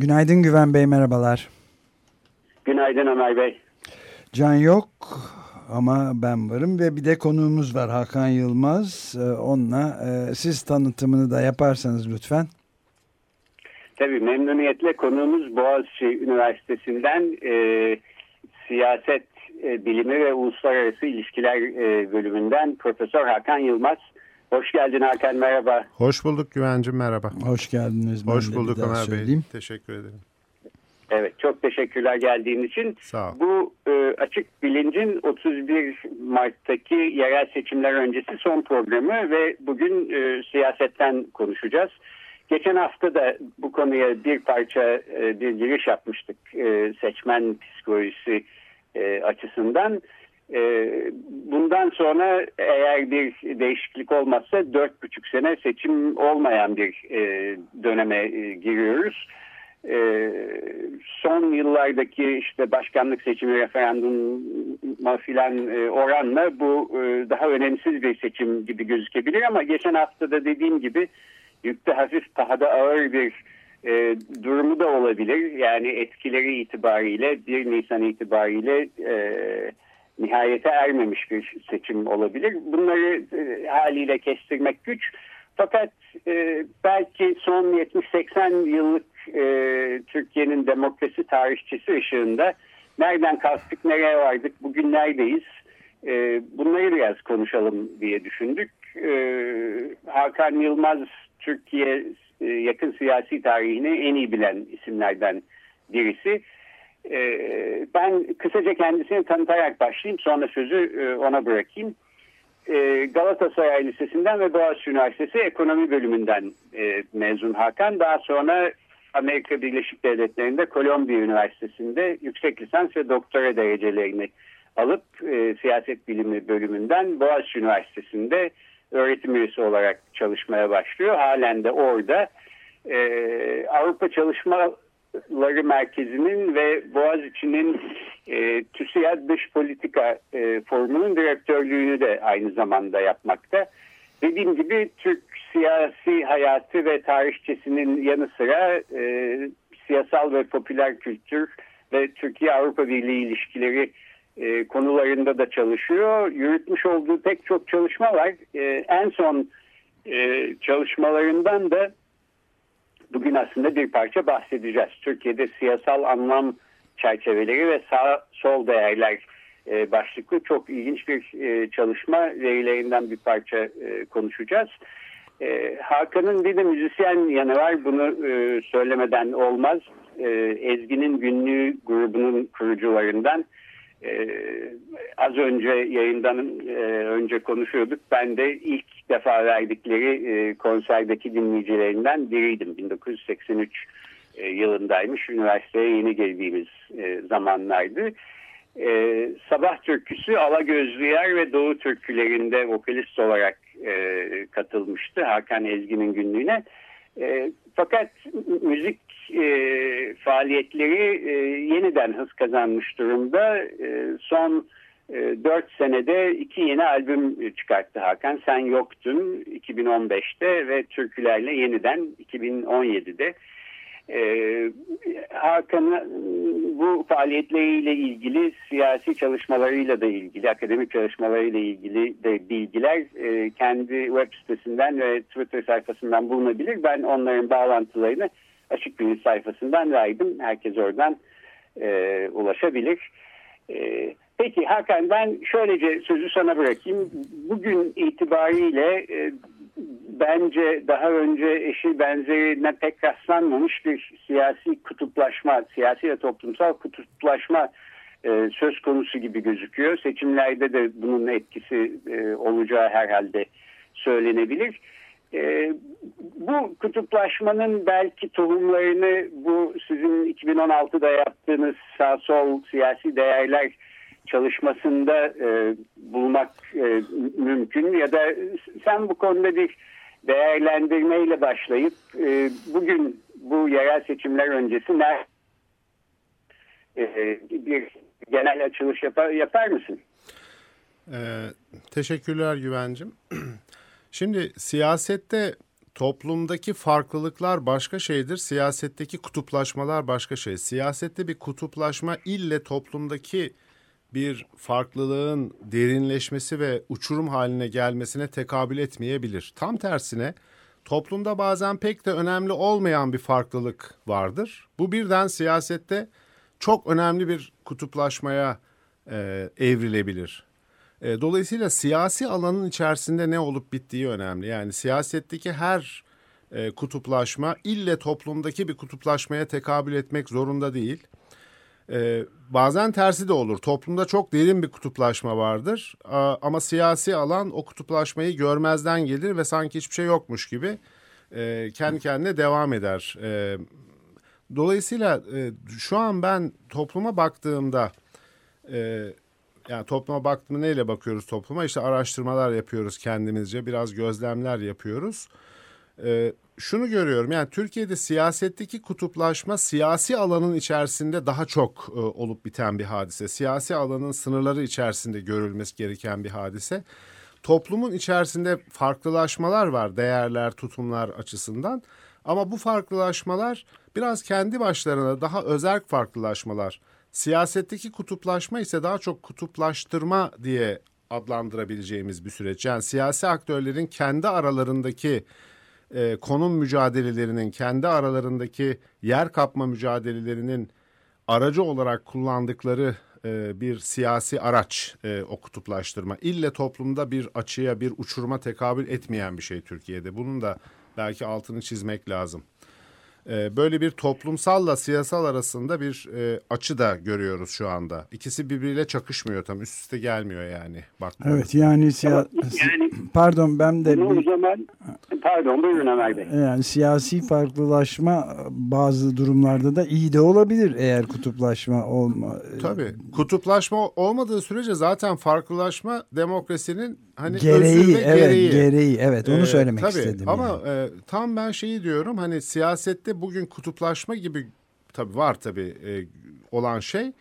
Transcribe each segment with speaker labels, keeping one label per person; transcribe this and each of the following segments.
Speaker 1: Günaydın Güven Bey, merhabalar.
Speaker 2: Günaydın Ömer Bey.
Speaker 1: Can yok ama ben varım ve bir de konuğumuz var Hakan Yılmaz. Ee, onunla e, siz tanıtımını da yaparsanız lütfen.
Speaker 2: Tabii memnuniyetle konuğumuz Boğaziçi Üniversitesi'nden e, siyaset e, bilimi ve uluslararası ilişkiler e, bölümünden Profesör Hakan Yılmaz. Hoş geldin Hakan merhaba.
Speaker 3: Hoş bulduk Güvencim merhaba.
Speaker 1: Hoş geldiniz.
Speaker 3: Hoş bulduk Ömer Bey. Teşekkür ederim.
Speaker 2: Evet çok teşekkürler geldiğin için.
Speaker 3: Sağ ol.
Speaker 2: Bu e, açık bilincin 31 Mart'taki yerel seçimler öncesi son programı ve bugün e, siyasetten konuşacağız. Geçen hafta da bu konuya bir parça e, bir giriş yapmıştık e, seçmen psikolojisi e, açısından. E, bundan sonra eğer bir değişiklik olmazsa dört buçuk sene seçim olmayan bir e, döneme e, giriyoruz. E, son yıllardaki işte başkanlık seçimi referanduma filan e, oranla bu daha önemsiz bir seçim gibi gözükebilir ama geçen hafta da dediğim gibi yükte hafif pahada ağır bir durumu da olabilir. Yani etkileri itibariyle 1 Nisan itibariyle e, nihayete ermemiş bir seçim olabilir. Bunları e, haliyle kestirmek güç. Fakat e, belki son 70-80 yıllık e, Türkiye'nin demokrasi tarihçisi ışığında nereden kalktık, nereye vardık, bugün neredeyiz? E, bunları biraz konuşalım diye düşündük. E, Hakan Yılmaz Türkiye e, yakın siyasi tarihini en iyi bilen isimlerden birisi. E, ben kısaca kendisini tanıtarak başlayayım sonra sözü e, ona bırakayım. Galatasaray Lisesi'nden ve Boğaziçi Üniversitesi Ekonomi Bölümünden mezun Hakan. Daha sonra Amerika Birleşik Devletleri'nde Kolombiya Üniversitesi'nde yüksek lisans ve doktora derecelerini alıp siyaset bilimi bölümünden Boğaziçi Üniversitesi'nde öğretim üyesi olarak çalışmaya başlıyor. Halen de orada e, Avrupa Çalışmaları Merkezi'nin ve Boğaziçi'nin e, TÜSİAD Dış Politika e, Forumu'nun direktörlüğünü de aynı zamanda yapmakta. Dediğim gibi Türk siyasi hayatı ve tarihçesinin yanı sıra e, siyasal ve popüler kültür ve Türkiye-Avrupa Birliği ilişkileri e, konularında da çalışıyor. Yürütmüş olduğu pek çok çalışma var. E, en son e, çalışmalarından da bugün aslında bir parça bahsedeceğiz. Türkiye'de siyasal anlam çerçeveleri ve sağ sol değerler e, başlıklı çok ilginç bir e, çalışma verilerinden bir parça e, konuşacağız. E, Hakan'ın bir de müzisyen yanı var. Bunu e, söylemeden olmaz. E, Ezgi'nin günlüğü grubunun kurucularından ee, az önce yayından e, önce konuşuyorduk. Ben de ilk defa verdikleri e, konserdeki dinleyicilerinden biriydim. 1983 e, yılındaymış. Üniversiteye yeni geldiğimiz zamanlardı. Sabah türküsü Alagözlüyer ve Doğu türkülerinde vokalist olarak katılmıştı Hakan Ezgi'nin günlüğüne. Fakat müzik e, faaliyetleri e, yeniden hız kazanmış durumda. E, son e, 4 senede iki yeni albüm çıkarttı Hakan. Sen yoktun 2015'te ve türkülerle yeniden 2017'de. Ee, bu faaliyetleriyle ilgili siyasi çalışmalarıyla da ilgili, akademik çalışmalarıyla ilgili de bilgiler e, kendi web sitesinden ve Twitter sayfasından bulunabilir. Ben onların bağlantılarını Açık Bilinç sayfasından verdim. Herkes oradan e, ulaşabilir. E, peki Hakan ben şöylece sözü sana bırakayım. Bugün itibariyle bence daha önce eşi benzerine pek rastlanmamış bir siyasi kutuplaşma, siyasi ve toplumsal kutuplaşma e, söz konusu gibi gözüküyor. Seçimlerde de bunun etkisi e, olacağı herhalde söylenebilir. E, bu kutuplaşmanın belki tohumlarını bu sizin 2016'da yaptığınız sağ sol siyasi değerler çalışmasında e, bulmak e, mümkün ya da sen bu konuda bir değerlendirmeyle başlayıp e, bugün bu yerel seçimler öncesi e, bir genel açılış yapar, yapar mısın?
Speaker 3: Ee, teşekkürler Güvencim. Şimdi siyasette toplumdaki farklılıklar başka şeydir. Siyasetteki kutuplaşmalar başka şey. Siyasette bir kutuplaşma ille toplumdaki bir farklılığın derinleşmesi ve uçurum haline gelmesine tekabül etmeyebilir. Tam tersine toplumda bazen pek de önemli olmayan bir farklılık vardır. Bu birden siyasette çok önemli bir kutuplaşmaya e, evrilebilir. E, dolayısıyla siyasi alanın içerisinde ne olup bittiği önemli. Yani siyasetteki her e, kutuplaşma ille toplumdaki bir kutuplaşmaya tekabül etmek zorunda değil. E, bazen tersi de olur. Toplumda çok derin bir kutuplaşma vardır. A, ama siyasi alan o kutuplaşmayı görmezden gelir ve sanki hiçbir şey yokmuş gibi e, kendi kendine devam eder. E, dolayısıyla e, şu an ben topluma baktığımda... E, yani topluma baktığımda neyle bakıyoruz topluma? İşte araştırmalar yapıyoruz kendimizce, biraz gözlemler yapıyoruz. Ee, şunu görüyorum yani Türkiye'de siyasetteki kutuplaşma siyasi alanın içerisinde daha çok e, olup biten bir hadise. Siyasi alanın sınırları içerisinde görülmesi gereken bir hadise. Toplumun içerisinde farklılaşmalar var değerler, tutumlar açısından. Ama bu farklılaşmalar biraz kendi başlarına daha özel farklılaşmalar. Siyasetteki kutuplaşma ise daha çok kutuplaştırma diye adlandırabileceğimiz bir süreç. Yani siyasi aktörlerin kendi aralarındaki e, konum mücadelelerinin, kendi aralarındaki yer kapma mücadelelerinin aracı olarak kullandıkları e, bir siyasi araç e, o kutuplaştırma. İlle toplumda bir açıya, bir uçuruma tekabül etmeyen bir şey Türkiye'de. Bunun da belki altını çizmek lazım. Ee, böyle bir toplumsalla siyasal arasında bir e, açı da görüyoruz şu anda. İkisi birbiriyle çakışmıyor tam üst üste gelmiyor yani. Bak.
Speaker 1: Evet yani, siya yani pardon ben de
Speaker 2: o zaman pardon buyurun Ömer Bey.
Speaker 1: Yani siyasi farklılaşma bazı durumlarda da iyi de olabilir eğer kutuplaşma olma.
Speaker 3: Tabii kutuplaşma olmadığı sürece zaten farklılaşma demokrasinin hani
Speaker 1: gereği evet gereği. gereği evet onu ee, söylemek
Speaker 3: tabii,
Speaker 1: istedim.
Speaker 3: Ama yani. e, tam ben şeyi diyorum hani siyasette bugün kutuplaşma gibi tabii var tabii e, olan şey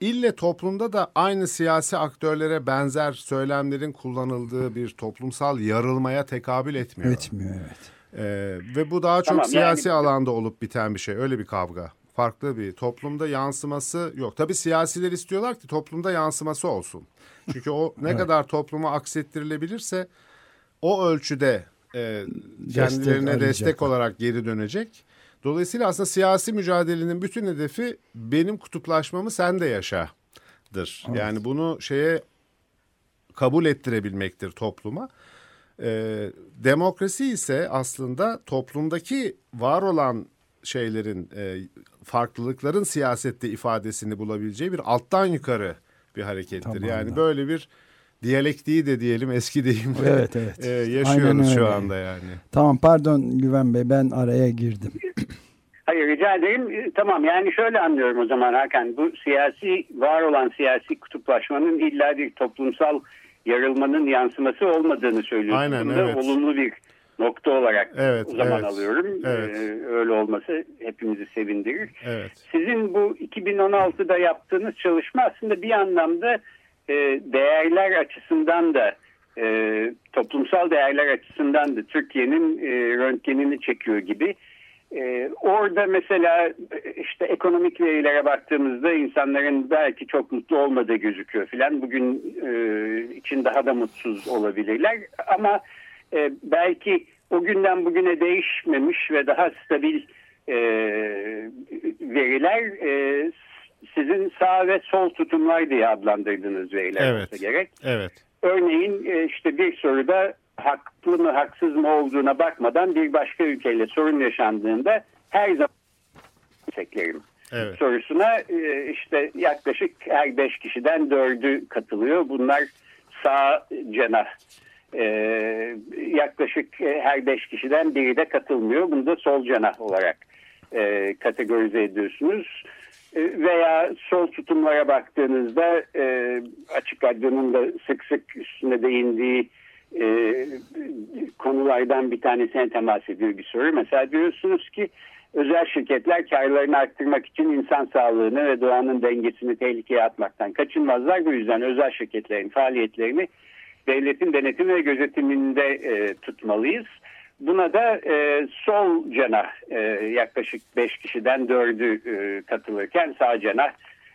Speaker 3: ille toplumda da aynı siyasi aktörlere benzer söylemlerin kullanıldığı bir toplumsal yarılmaya tekabül etmiyor.
Speaker 1: Etmiyor evet.
Speaker 3: Ee, ve bu daha çok tamam, siyasi yani... alanda olup biten bir şey. Öyle bir kavga. Farklı bir toplumda yansıması yok. Tabii siyasiler istiyorlar ki toplumda yansıması olsun. Çünkü o ne evet. kadar topluma aksettirilebilirse o ölçüde e, kendilerine destek, destek olarak geri dönecek. Dolayısıyla aslında siyasi mücadelenin bütün hedefi benim kutuplaşmamı sen de yaşadır. Evet. Yani bunu şeye kabul ettirebilmektir topluma. Ee, demokrasi ise aslında toplumdaki var olan şeylerin, e, farklılıkların siyasette ifadesini bulabileceği bir alttan yukarı bir harekettir. Tamam, yani böyle bir diyalektiği de diyelim eski deyimle evet, evet. E, yaşıyoruz şu anda yani.
Speaker 1: Tamam pardon Güven Bey ben araya girdim.
Speaker 2: Hayır rica ederim. E, tamam yani şöyle anlıyorum o zaman Hakan. Bu siyasi var olan siyasi kutuplaşmanın illa bir toplumsal yarılmanın yansıması olmadığını söylüyorsunuz. Aynen evet. Olumlu bir nokta olarak evet, o zaman evet, alıyorum. Evet. Ee, öyle olması hepimizi sevindirir. Evet. Sizin bu 2016'da yaptığınız çalışma aslında bir anlamda e, değerler açısından da e, toplumsal değerler açısından da Türkiye'nin e, röntgenini çekiyor gibi. E, orada mesela işte ekonomik verilere baktığımızda insanların belki çok mutlu olmadığı gözüküyor filan. Bugün e, için daha da mutsuz olabilirler ama e, belki o günden bugüne değişmemiş ve daha stabil e, veriler e, sizin sağ ve sol tutumlar diye adlandırdığınız veriler evet. olsa gerek. Evet. Örneğin e, işte bir soruda haklı mı haksız mı olduğuna bakmadan bir başka ülkeyle sorun yaşandığında her zaman desteklerim. Evet. sorusuna e, işte yaklaşık her beş kişiden dördü katılıyor. Bunlar sağ cenah e, yaklaşık e, her beş kişiden biri de katılmıyor. Bunu da sol cenah olarak e, kategorize ediyorsunuz. E, veya sol tutumlara baktığınızda e, Açık Radyo'nun da sık sık üstüne değindiği e, konulardan bir tanesine temas ediyor bir soru. Mesela diyorsunuz ki özel şirketler karlarını arttırmak için insan sağlığını ve doğanın dengesini tehlikeye atmaktan kaçınmazlar. Bu yüzden özel şirketlerin faaliyetlerini devletin denetim ve gözetiminde e, tutmalıyız. Buna da e, sol cana e, yaklaşık 5 kişiden 4'ü e, katılırken sağ cana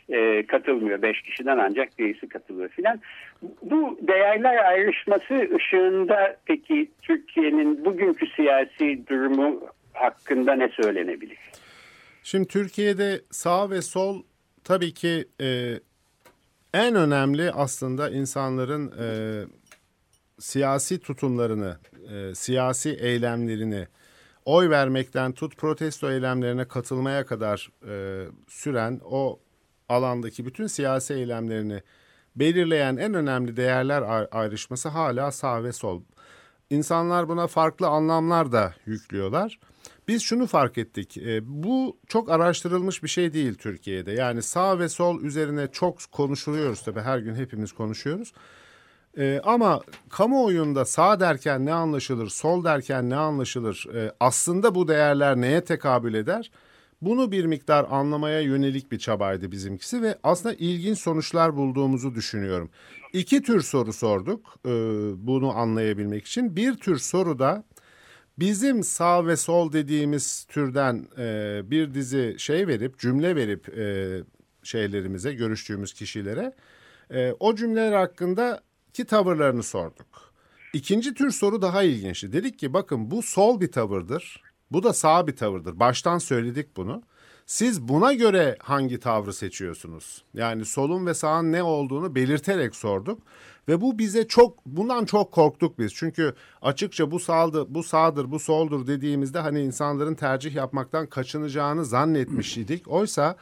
Speaker 2: e, katılmıyor. 5 kişiden ancak birisi katılıyor filan. Bu değerler ayrışması ışığında peki Türkiye'nin bugünkü siyasi durumu hakkında ne söylenebilir?
Speaker 3: Şimdi Türkiye'de sağ ve sol tabii ki e, en önemli aslında insanların e, siyasi tutumlarını, e, siyasi eylemlerini, oy vermekten tut protesto eylemlerine katılmaya kadar e, süren o alandaki bütün siyasi eylemlerini belirleyen en önemli değerler ayrışması hala sağ ve sol. İnsanlar buna farklı anlamlar da yüklüyorlar. Biz şunu fark ettik. E, bu çok araştırılmış bir şey değil Türkiye'de. Yani sağ ve sol üzerine çok konuşuluyoruz tabii her gün hepimiz konuşuyoruz. E, ama kamuoyunda sağ derken ne anlaşılır, sol derken ne anlaşılır? E, aslında bu değerler neye tekabül eder? Bunu bir miktar anlamaya yönelik bir çabaydı bizimkisi ve aslında ilginç sonuçlar bulduğumuzu düşünüyorum. İki tür soru sorduk e, bunu anlayabilmek için. Bir tür soruda bizim sağ ve sol dediğimiz türden e, bir dizi şey verip cümle verip e, şeylerimize görüştüğümüz kişilere o cümleler hakkında ki tavırlarını sorduk. İkinci tür soru daha ilginçti. Dedik ki bakın bu sol bir tavırdır. Bu da sağ bir tavırdır. Baştan söyledik bunu. Siz buna göre hangi tavrı seçiyorsunuz? Yani solun ve sağın ne olduğunu belirterek sorduk ve bu bize çok bundan çok korktuk biz. Çünkü açıkça bu sağdı, bu sağdır, bu soldur dediğimizde hani insanların tercih yapmaktan kaçınacağını zannetmiş idik. Oysa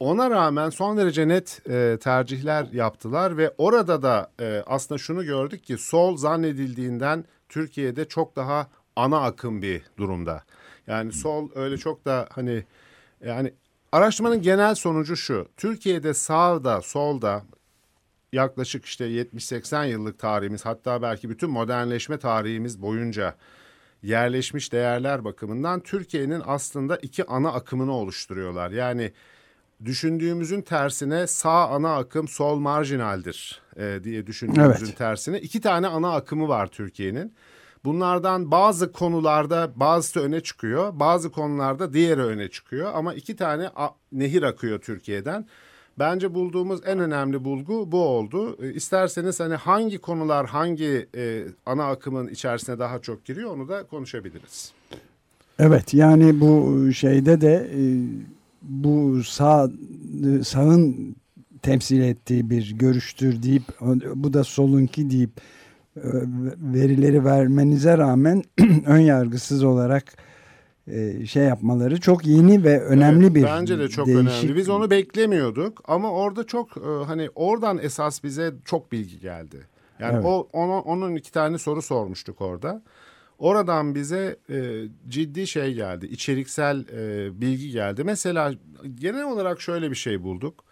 Speaker 3: ona rağmen son derece net e, tercihler yaptılar ve orada da e, aslında şunu gördük ki sol zannedildiğinden Türkiye'de çok daha ana akım bir durumda. Yani sol öyle çok da hani yani araştırmanın genel sonucu şu. Türkiye'de sağda solda yaklaşık işte 70-80 yıllık tarihimiz hatta belki bütün modernleşme tarihimiz boyunca yerleşmiş değerler bakımından Türkiye'nin aslında iki ana akımını oluşturuyorlar. Yani düşündüğümüzün tersine sağ ana akım sol marjinaldir e, diye düşündüğümüzün evet. tersine iki tane ana akımı var Türkiye'nin. Bunlardan bazı konularda bazısı öne çıkıyor, bazı konularda diğeri öne çıkıyor ama iki tane nehir akıyor Türkiye'den. Bence bulduğumuz en önemli bulgu bu oldu. E, isterseniz hani hangi konular hangi e, ana akımın içerisine daha çok giriyor onu da konuşabiliriz.
Speaker 1: Evet yani bu şeyde de e, bu sağ sağın temsil ettiği bir görüştür deyip bu da solunki deyip e, verileri vermenize rağmen ön yargısız olarak e, şey yapmaları çok yeni ve önemli evet, bir
Speaker 3: bence de çok değişik... önemli. Biz onu beklemiyorduk ama orada çok e, hani oradan esas bize çok bilgi geldi. Yani evet. o ona, onun iki tane soru sormuştuk orada. Oradan bize e, ciddi şey geldi, içeriksel e, bilgi geldi. Mesela genel olarak şöyle bir şey bulduk.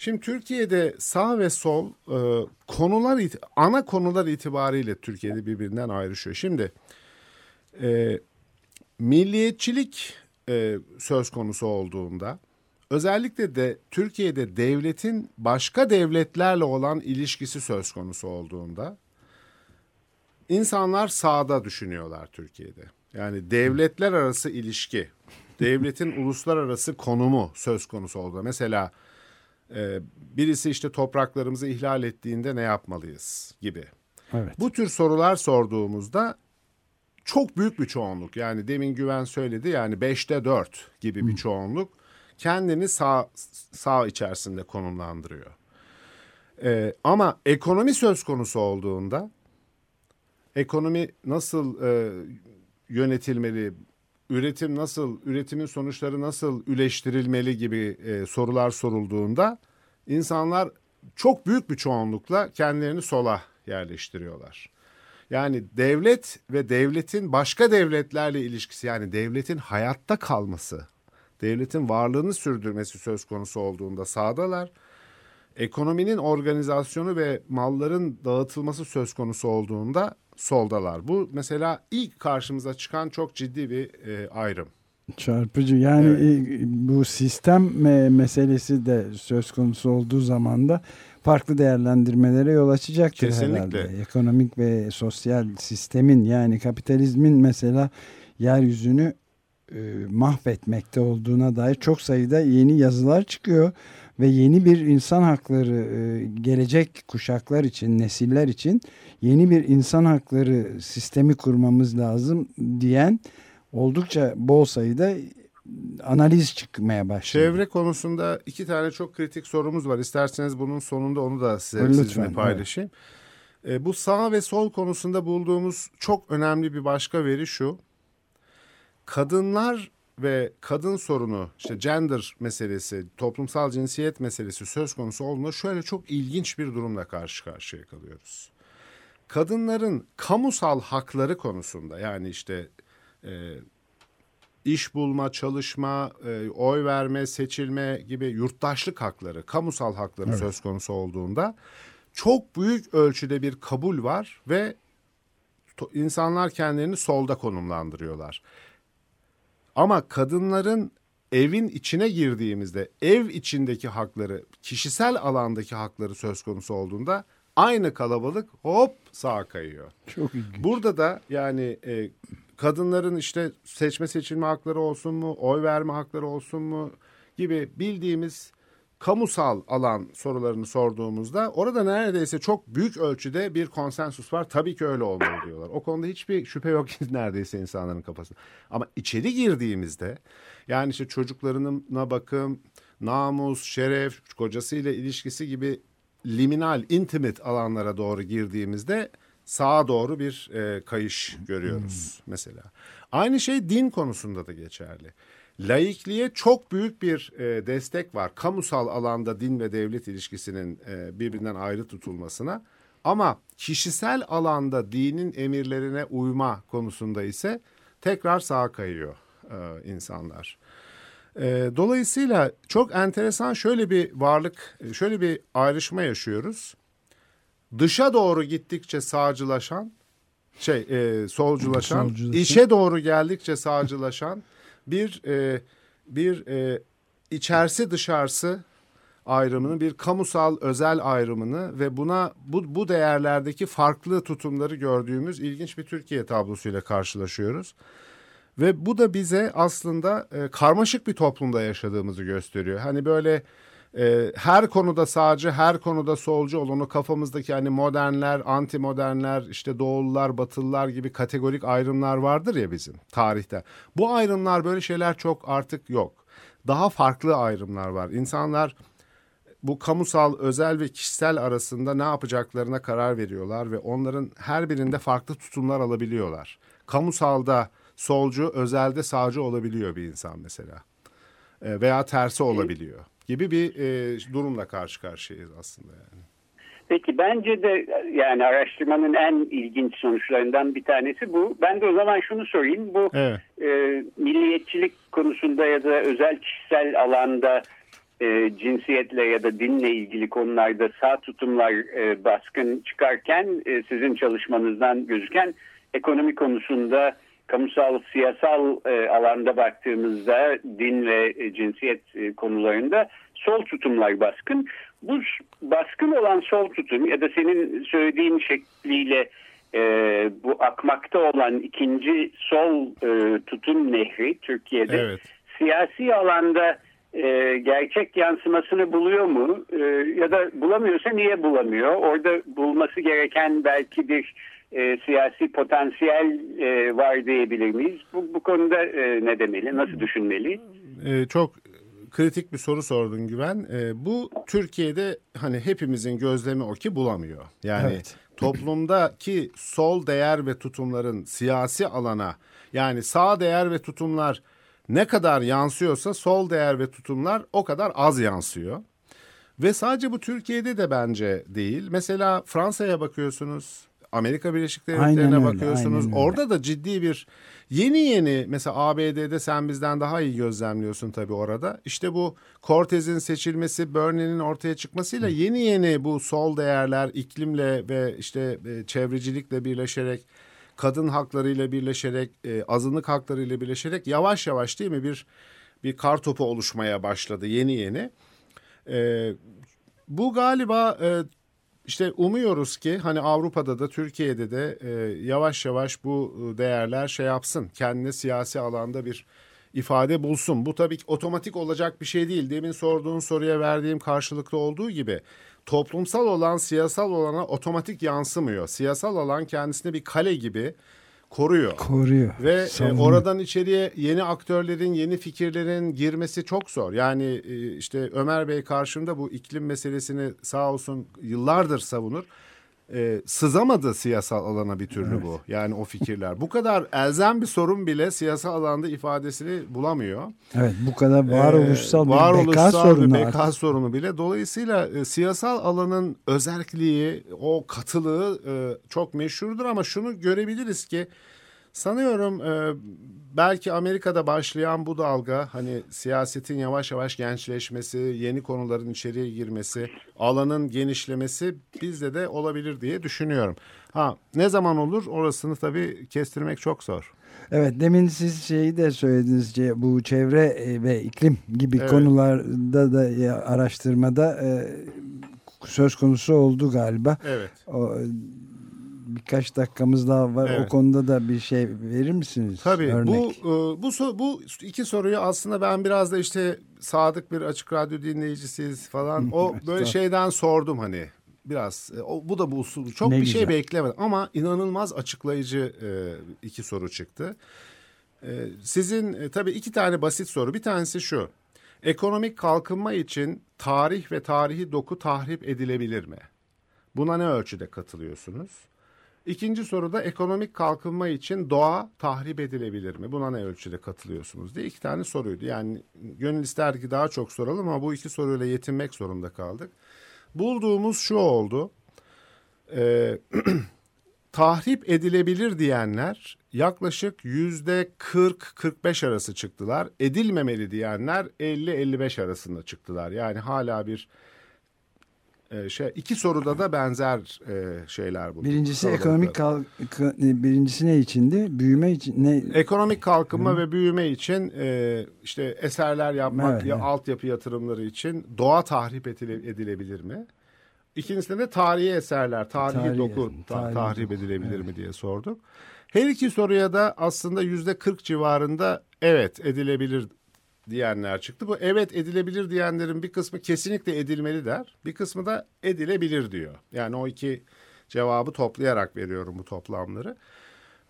Speaker 3: Şimdi Türkiye'de sağ ve sol e, konular ana konular itibariyle Türkiye'de birbirinden ayrışıyor. Şimdi e, milliyetçilik e, söz konusu olduğunda özellikle de Türkiye'de devletin başka devletlerle olan ilişkisi söz konusu olduğunda insanlar sağda düşünüyorlar Türkiye'de. Yani devletler arası ilişki, devletin uluslararası konumu söz konusu oldu. Mesela e, birisi işte topraklarımızı ihlal ettiğinde ne yapmalıyız gibi. Evet. Bu tür sorular sorduğumuzda çok büyük bir çoğunluk yani demin Güven söyledi yani beşte dört gibi bir çoğunluk kendini sağ, sağ içerisinde konumlandırıyor. Ee, ama ekonomi söz konusu olduğunda ekonomi nasıl e, yönetilmeli, üretim nasıl, üretimin sonuçları nasıl üleştirilmeli gibi e, sorular sorulduğunda insanlar çok büyük bir çoğunlukla kendilerini sola yerleştiriyorlar. Yani devlet ve devletin başka devletlerle ilişkisi yani devletin hayatta kalması, devletin varlığını sürdürmesi söz konusu olduğunda sağdalar. Ekonominin organizasyonu ve malların dağıtılması söz konusu olduğunda soldalar. Bu mesela ilk karşımıza çıkan çok ciddi bir e, ayrım.
Speaker 1: Çarpıcı yani evet. E, bu sistem meselesi de söz konusu olduğu zaman da farklı değerlendirmelere yol açacaktır Kesinlikle. herhalde. Ekonomik ve sosyal sistemin yani kapitalizmin mesela yeryüzünü e, mahvetmekte olduğuna dair çok sayıda yeni yazılar çıkıyor ve yeni bir insan hakları e, gelecek kuşaklar için, nesiller için yeni bir insan hakları sistemi kurmamız lazım diyen oldukça bol sayıda analiz çıkmaya başladı.
Speaker 3: Çevre konusunda iki tane çok kritik sorumuz var. İsterseniz bunun sonunda onu da size Lütfen, sizinle paylaşayım. Evet. bu sağ ve sol konusunda bulduğumuz çok önemli bir başka veri şu. Kadınlar ve kadın sorunu, işte gender meselesi, toplumsal cinsiyet meselesi söz konusu olduğunda şöyle çok ilginç bir durumla karşı karşıya kalıyoruz. Kadınların kamusal hakları konusunda yani işte e, iş bulma, çalışma, e, oy verme, seçilme gibi yurttaşlık hakları, kamusal hakları evet. söz konusu olduğunda çok büyük ölçüde bir kabul var ve insanlar kendilerini solda konumlandırıyorlar. Ama kadınların evin içine girdiğimizde ev içindeki hakları, kişisel alandaki hakları söz konusu olduğunda aynı kalabalık hop sağa kayıyor.
Speaker 1: Çok ilginç.
Speaker 3: Burada da yani e, kadınların işte seçme seçilme hakları olsun mu, oy verme hakları olsun mu gibi bildiğimiz kamusal alan sorularını sorduğumuzda orada neredeyse çok büyük ölçüde bir konsensus var. Tabii ki öyle olmalı diyorlar. O konuda hiçbir şüphe yok neredeyse insanların kafasında. Ama içeri girdiğimizde yani işte çocuklarına bakım, namus, şeref, kocasıyla ilişkisi gibi liminal, intimate alanlara doğru girdiğimizde sağa doğru bir e, kayış görüyoruz hmm. mesela. Aynı şey din konusunda da geçerli. Laikliğe çok büyük bir e, destek var. Kamusal alanda din ve devlet ilişkisinin e, birbirinden ayrı tutulmasına. Ama kişisel alanda dinin emirlerine uyma konusunda ise tekrar sağa kayıyor e, insanlar. E, dolayısıyla çok enteresan şöyle bir varlık, şöyle bir ayrışma yaşıyoruz dışa doğru gittikçe sağcılaşan şey e, solculaşan, solculaşan içe doğru geldikçe sağcılaşan bir e, bir e, içerisi dışarısı ayrımını, bir kamusal özel ayrımını ve buna bu, bu değerlerdeki farklı tutumları gördüğümüz ilginç bir Türkiye tablosuyla karşılaşıyoruz. Ve bu da bize aslında e, karmaşık bir toplumda yaşadığımızı gösteriyor. Hani böyle e, her konuda sağcı, her konuda solcu olan o kafamızdaki hani modernler, anti modernler, işte doğulular, batılılar gibi kategorik ayrımlar vardır ya bizim tarihte. Bu ayrımlar böyle şeyler çok artık yok. Daha farklı ayrımlar var. İnsanlar bu kamusal, özel ve kişisel arasında ne yapacaklarına karar veriyorlar ve onların her birinde farklı tutumlar alabiliyorlar. Kamusalda solcu, özelde sağcı olabiliyor bir insan mesela. E, veya tersi olabiliyor gibi bir e, durumla karşı karşıyayız aslında yani.
Speaker 2: Peki bence de yani araştırmanın en ilginç sonuçlarından bir tanesi bu. Ben de o zaman şunu sorayım. Bu evet. e, milliyetçilik konusunda ya da özel kişisel alanda e, cinsiyetle ya da dinle ilgili konularda sağ tutumlar e, baskın çıkarken e, sizin çalışmanızdan gözüken ekonomi konusunda kamusal siyasal e, alanda baktığımızda din ve e, cinsiyet e, konularında sol tutumlar baskın. Bu baskın olan sol tutum ya da senin söylediğin şekliyle e, bu akmakta olan ikinci sol e, tutum nehri Türkiye'de evet. siyasi alanda e, gerçek yansımasını buluyor mu? E, ya da bulamıyorsa niye bulamıyor? Orada bulması gereken belki bir e, siyasi potansiyel e, var diyebilir miyiz? Bu, bu konuda e, ne demeli, nasıl düşünmeli?
Speaker 3: E, çok kritik bir soru sordun Güven. E, bu Türkiye'de hani hepimizin gözlemi o ki bulamıyor. Yani evet. toplumdaki sol değer ve tutumların siyasi alana yani sağ değer ve tutumlar ne kadar yansıyorsa sol değer ve tutumlar o kadar az yansıyor. Ve sadece bu Türkiye'de de bence değil. Mesela Fransa'ya bakıyorsunuz, Amerika Birleşik Devletleri'ne
Speaker 1: Aynen öyle,
Speaker 3: bakıyorsunuz.
Speaker 1: aynen öyle.
Speaker 3: Orada da ciddi bir yeni yeni mesela ABD'de sen bizden daha iyi gözlemliyorsun tabii orada. İşte bu Cortez'in seçilmesi, Bernie'nin ortaya çıkmasıyla yeni yeni bu sol değerler iklimle ve işte e, çevrecilikle birleşerek kadın haklarıyla birleşerek, e, azınlık haklarıyla birleşerek yavaş yavaş değil mi bir bir kar topu oluşmaya başladı yeni yeni. E, bu galiba e, işte umuyoruz ki hani Avrupa'da da Türkiye'de de e, yavaş yavaş bu değerler şey yapsın. Kendine siyasi alanda bir ifade bulsun. Bu tabii ki otomatik olacak bir şey değil. Demin sorduğun soruya verdiğim karşılıklı olduğu gibi toplumsal olan siyasal olana otomatik yansımıyor. Siyasal alan kendisine bir kale gibi koruyor.
Speaker 1: Koruyor.
Speaker 3: Ve e, oradan içeriye yeni aktörlerin, yeni fikirlerin girmesi çok zor. Yani e, işte Ömer Bey karşımda bu iklim meselesini sağ olsun yıllardır savunur. E, sızamadı siyasal alana bir türlü bu. Yani o fikirler. Bu kadar elzem bir sorun bile siyasal alanda ifadesini bulamıyor.
Speaker 1: Evet bu kadar varoluşsal
Speaker 3: Ee,
Speaker 1: bir beka sorunu.
Speaker 3: bir beka
Speaker 1: artık.
Speaker 3: sorunu bile. Dolayısıyla e, siyasal alanın özelliği, o katılığı e, çok meşhurdur ama şunu görebiliriz ki sanıyorum e, belki Amerika'da başlayan bu dalga hani siyasetin yavaş yavaş gençleşmesi, yeni konuların içeriye girmesi, alanın genişlemesi bizde de olabilir diye düşünüyorum. Ha ne zaman olur orasını tabii kestirmek çok zor.
Speaker 1: Evet demin siz şeyi de söylediniz bu çevre e, ve iklim gibi
Speaker 3: Evet.
Speaker 1: konularda da ya, araştırmada e, söz konusu oldu galiba.
Speaker 3: Evet.
Speaker 1: O, e, birkaç dakikamız daha var.
Speaker 3: Evet.
Speaker 1: O konuda da bir şey verir misiniz?
Speaker 3: Tabii
Speaker 1: Örnek.
Speaker 3: bu e, bu bu iki soruyu aslında ben biraz da işte sadık bir açık radyo dinleyicisiyiz falan. O böyle şeyden sordum hani biraz. E, O bu da bu usul çok
Speaker 1: Ne
Speaker 3: bir şey
Speaker 1: güzel.
Speaker 3: beklemedim ama inanılmaz açıklayıcı e, iki soru çıktı. E, Sizin e, tabii iki tane basit soru. Bir tanesi şu. Ekonomik kalkınma için tarih ve tarihi doku tahrip edilebilir mi? Buna ne ölçüde katılıyorsunuz? İkinci soruda ekonomik kalkınma için doğa tahrip edilebilir mi? Buna ne ölçüde katılıyorsunuz diye iki tane soruydu. Yani gönül ister ki daha çok soralım ama bu iki soruyla yetinmek zorunda kaldık. Bulduğumuz şu oldu. Ee, tahrip edilebilir diyenler yaklaşık yüzde 40-45 arası çıktılar. Edilmemeli diyenler 50-55 arasında çıktılar. Yani hala bir e, şey iki soruda da benzer e, şeyler bulduk.
Speaker 1: Birincisi
Speaker 3: Kalabalıklar.
Speaker 1: ekonomik kalk birincisi ne içindi? Büyüme için ne?
Speaker 3: Ekonomik kalkınma ve büyüme için e, işte eserler yapmak
Speaker 1: Evet,
Speaker 3: ya
Speaker 1: evet.
Speaker 3: altyapı yatırımları için doğa tahrip edile- edilebilir mi? İkincisinde de tarihi eserler, tarihi,
Speaker 1: Tarihi,
Speaker 3: doku ta-
Speaker 1: tarihi
Speaker 3: tahrip
Speaker 1: doku,
Speaker 3: edilebilir mi diye sorduk. Her iki soruya da aslında yüzde 40 civarında evet edilebilir diyenler çıktı. Bu evet edilebilir diyenlerin bir kısmı kesinlikle edilmeli der. Bir kısmı da edilebilir diyor. Yani o iki cevabı toplayarak veriyorum bu toplamları.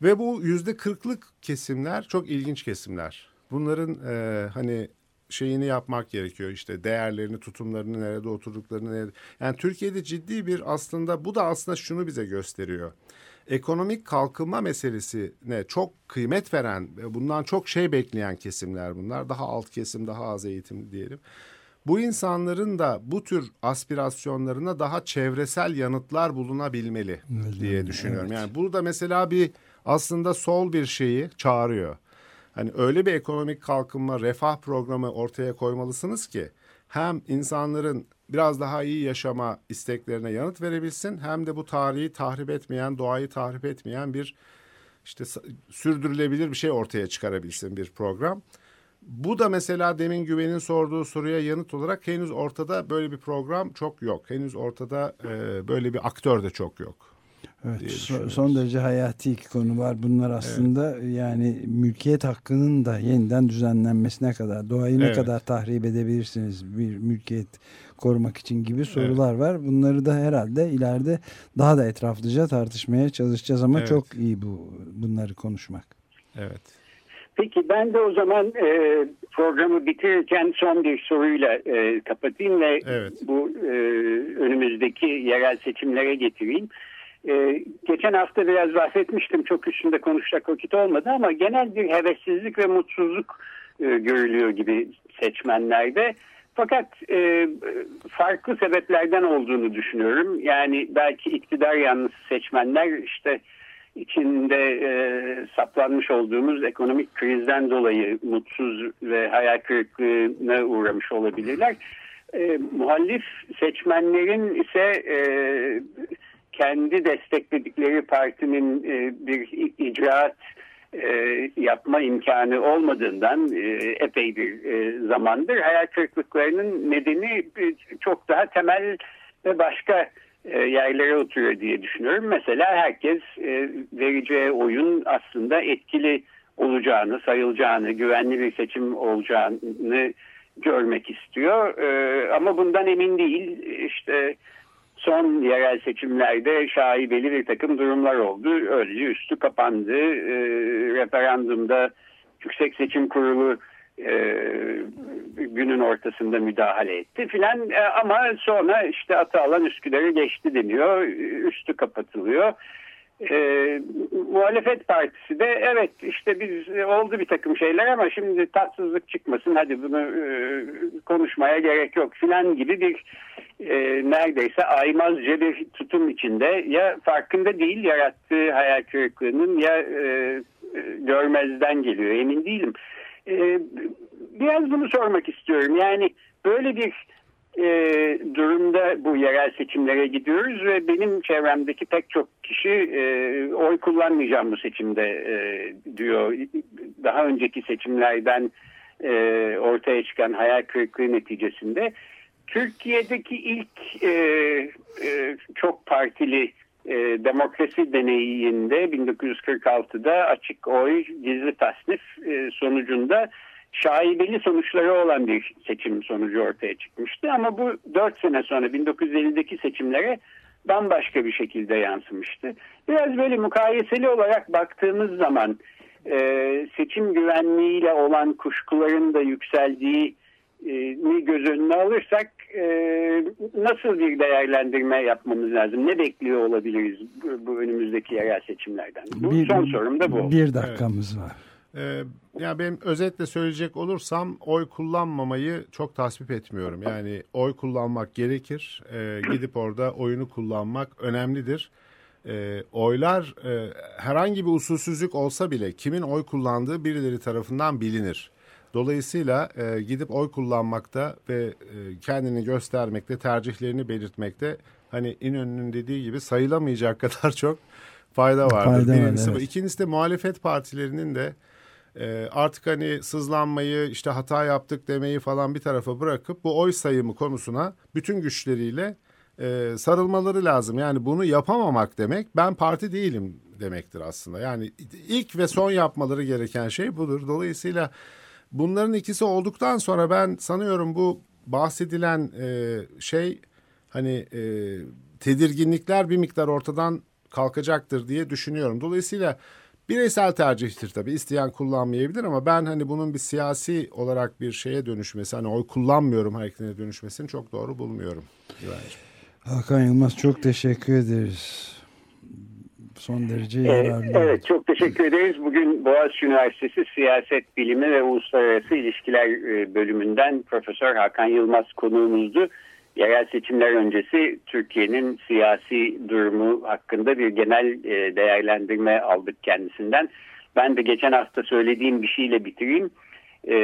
Speaker 3: Ve bu yüzde kırklık kesimler çok ilginç kesimler. Bunların e, hani şeyini yapmak gerekiyor işte değerlerini, tutumlarını, nerede oturduklarını. Nerede... Yani Türkiye'de ciddi bir aslında bu da aslında şunu bize gösteriyor. Ekonomik kalkınma meselesine çok kıymet veren, ve bundan çok şey bekleyen kesimler bunlar. Daha alt kesim, daha az eğitim diyelim. Bu insanların da bu tür aspirasyonlarına daha çevresel yanıtlar bulunabilmeli diye düşünüyorum. Yani burada mesela bir aslında sol bir şeyi çağırıyor. Hani öyle bir ekonomik kalkınma, refah programı ortaya koymalısınız ki hem insanların biraz daha iyi yaşama isteklerine yanıt verebilsin hem de bu tarihi tahrip etmeyen, doğayı tahrip etmeyen bir işte sürdürülebilir bir şey ortaya çıkarabilsin bir program. Bu da mesela demin Güven'in sorduğu soruya yanıt olarak henüz ortada böyle bir program çok yok. Henüz ortada e, böyle bir aktör de çok yok.
Speaker 1: Evet, son derece hayati iki konu var. Bunlar aslında yani mülkiyet hakkının da yeniden düzenlenmesine kadar, doğayı ne
Speaker 3: Evet.
Speaker 1: kadar tahrip edebilirsiniz bir mülkiyet korumak için gibi sorular var. Bunları da herhalde ileride daha da etraflıca tartışmaya çalışacağız ama
Speaker 3: Evet.
Speaker 1: çok iyi bu bunları konuşmak.
Speaker 3: Evet.
Speaker 2: Peki ben de o zaman e, programı bitirirken son bir soruyla e, kapatayım ve
Speaker 3: Evet.
Speaker 2: bu e, önümüzdeki yerel seçimlere getireyim. E, geçen hafta biraz bahsetmiştim çok üstünde konuşacak vakit olmadı ama genel bir hevessizlik ve mutsuzluk e, görülüyor gibi seçmenlerde. Fakat e, farklı sebeplerden olduğunu düşünüyorum. Yani belki iktidar yanlısı seçmenler işte içinde e, saplanmış olduğumuz ekonomik krizden dolayı mutsuz ve hayal kırıklığına uğramış olabilirler. E, muhalif seçmenlerin ise e, kendi destekledikleri partinin e, bir icraat e, yapma imkanı olmadığından e, epey bir e, zamandır hayal kırıklıklarının nedeni e, çok daha temel ve başka e, yerlere oturuyor diye düşünüyorum. Mesela herkes e, vereceği oyun aslında etkili olacağını, sayılacağını, güvenli bir seçim olacağını görmek istiyor. E, ama bundan emin değil. İşte son yerel seçimlerde şaibeli bir takım durumlar oldu. Öylece üstü kapandı. E, referandumda Yüksek Seçim Kurulu e, günün ortasında müdahale etti filan e, ama sonra işte Atalan Üsküdar'ı geçti deniyor. Üstü kapatılıyor. E, muhalefet partisi de evet işte biz oldu bir takım şeyler ama şimdi tatsızlık çıkmasın hadi bunu e, konuşmaya gerek yok filan gibi bir e, neredeyse aymazca bir tutum içinde ya farkında değil yarattığı hayal kırıklığının ya e, görmezden geliyor emin değilim. E, biraz bunu sormak istiyorum yani böyle bir e, durumda bu yerel seçimlere gidiyoruz ve benim çevremdeki pek çok kişi e, oy kullanmayacağım bu seçimde e, diyor. Daha önceki seçimlerden e, ortaya çıkan hayal kırıklığı neticesinde Türkiye'deki ilk e, e, çok partili e, demokrasi deneyinde 1946'da açık oy gizli tasnif e, sonucunda şaibeli sonuçları olan bir seçim sonucu ortaya çıkmıştı. Ama bu 4 sene sonra 1950'deki seçimlere bambaşka bir şekilde yansımıştı. Biraz böyle mukayeseli olarak baktığımız zaman e, seçim güvenliğiyle olan kuşkuların da yükseldiği ni göz önüne alırsak e, nasıl bir değerlendirme yapmamız lazım? Ne bekliyor olabiliriz bu, bu önümüzdeki yerel seçimlerden? Bu bir, son sorum da bu.
Speaker 1: Bir dakikamız var.
Speaker 3: Ee, yani benim özetle söyleyecek olursam oy kullanmamayı çok tasvip etmiyorum. Yani oy kullanmak gerekir. Ee, gidip orada oyunu kullanmak önemlidir. Ee, oylar e, herhangi bir usulsüzlük olsa bile kimin oy kullandığı birileri tarafından bilinir. Dolayısıyla e, gidip oy kullanmakta ve e, kendini göstermekte, tercihlerini belirtmekte hani İnönü'nün dediği gibi sayılamayacak kadar çok fayda vardır. Fayda Birincisi var, evet. İkincisi de muhalefet partilerinin de e, artık hani sızlanmayı işte hata yaptık demeyi falan bir tarafa bırakıp bu oy sayımı konusuna bütün güçleriyle e, sarılmaları lazım. Yani bunu yapamamak demek ben parti değilim demektir aslında. Yani ilk ve son yapmaları gereken şey budur. Dolayısıyla Bunların ikisi olduktan sonra ben sanıyorum bu bahsedilen e, şey hani e, tedirginlikler bir miktar ortadan kalkacaktır diye düşünüyorum. Dolayısıyla bireysel tercihtir tabii isteyen kullanmayabilir ama ben hani bunun bir siyasi olarak bir şeye dönüşmesi hani oy kullanmıyorum hareketine dönüşmesini çok doğru bulmuyorum. Güvencim.
Speaker 1: Hakan Yılmaz çok teşekkür ederiz son derece
Speaker 2: yararlı. Evet, evet çok teşekkür ederiz. Bugün Boğaziçi Üniversitesi Siyaset Bilimi ve Uluslararası İlişkiler e, bölümünden Profesör Hakan Yılmaz konuğumuzdu. Yerel seçimler öncesi Türkiye'nin siyasi durumu hakkında bir genel e, değerlendirme aldık kendisinden. Ben de geçen hafta söylediğim bir şeyle bitireyim e,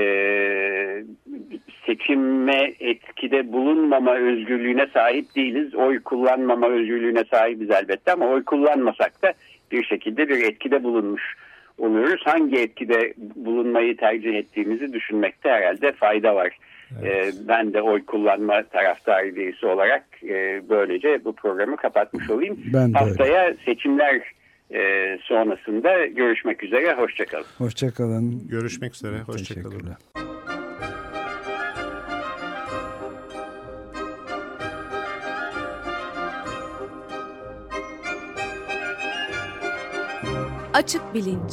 Speaker 2: seçime etkide bulunmama özgürlüğüne sahip değiliz. Oy kullanmama özgürlüğüne sahibiz elbette ama oy kullanmasak da bir şekilde bir etkide bulunmuş oluyoruz. Hangi etkide bulunmayı tercih ettiğimizi düşünmekte herhalde fayda var. Evet. Ee, ben de oy kullanma taraftarı birisi olarak e, böylece bu programı kapatmış olayım. Ben de Haftaya öyle. seçimler e, sonrasında görüşmek üzere. Hoşçakalın.
Speaker 1: Hoşçakalın.
Speaker 3: Görüşmek üzere. Hoşçakalın.
Speaker 4: Açık Bilinç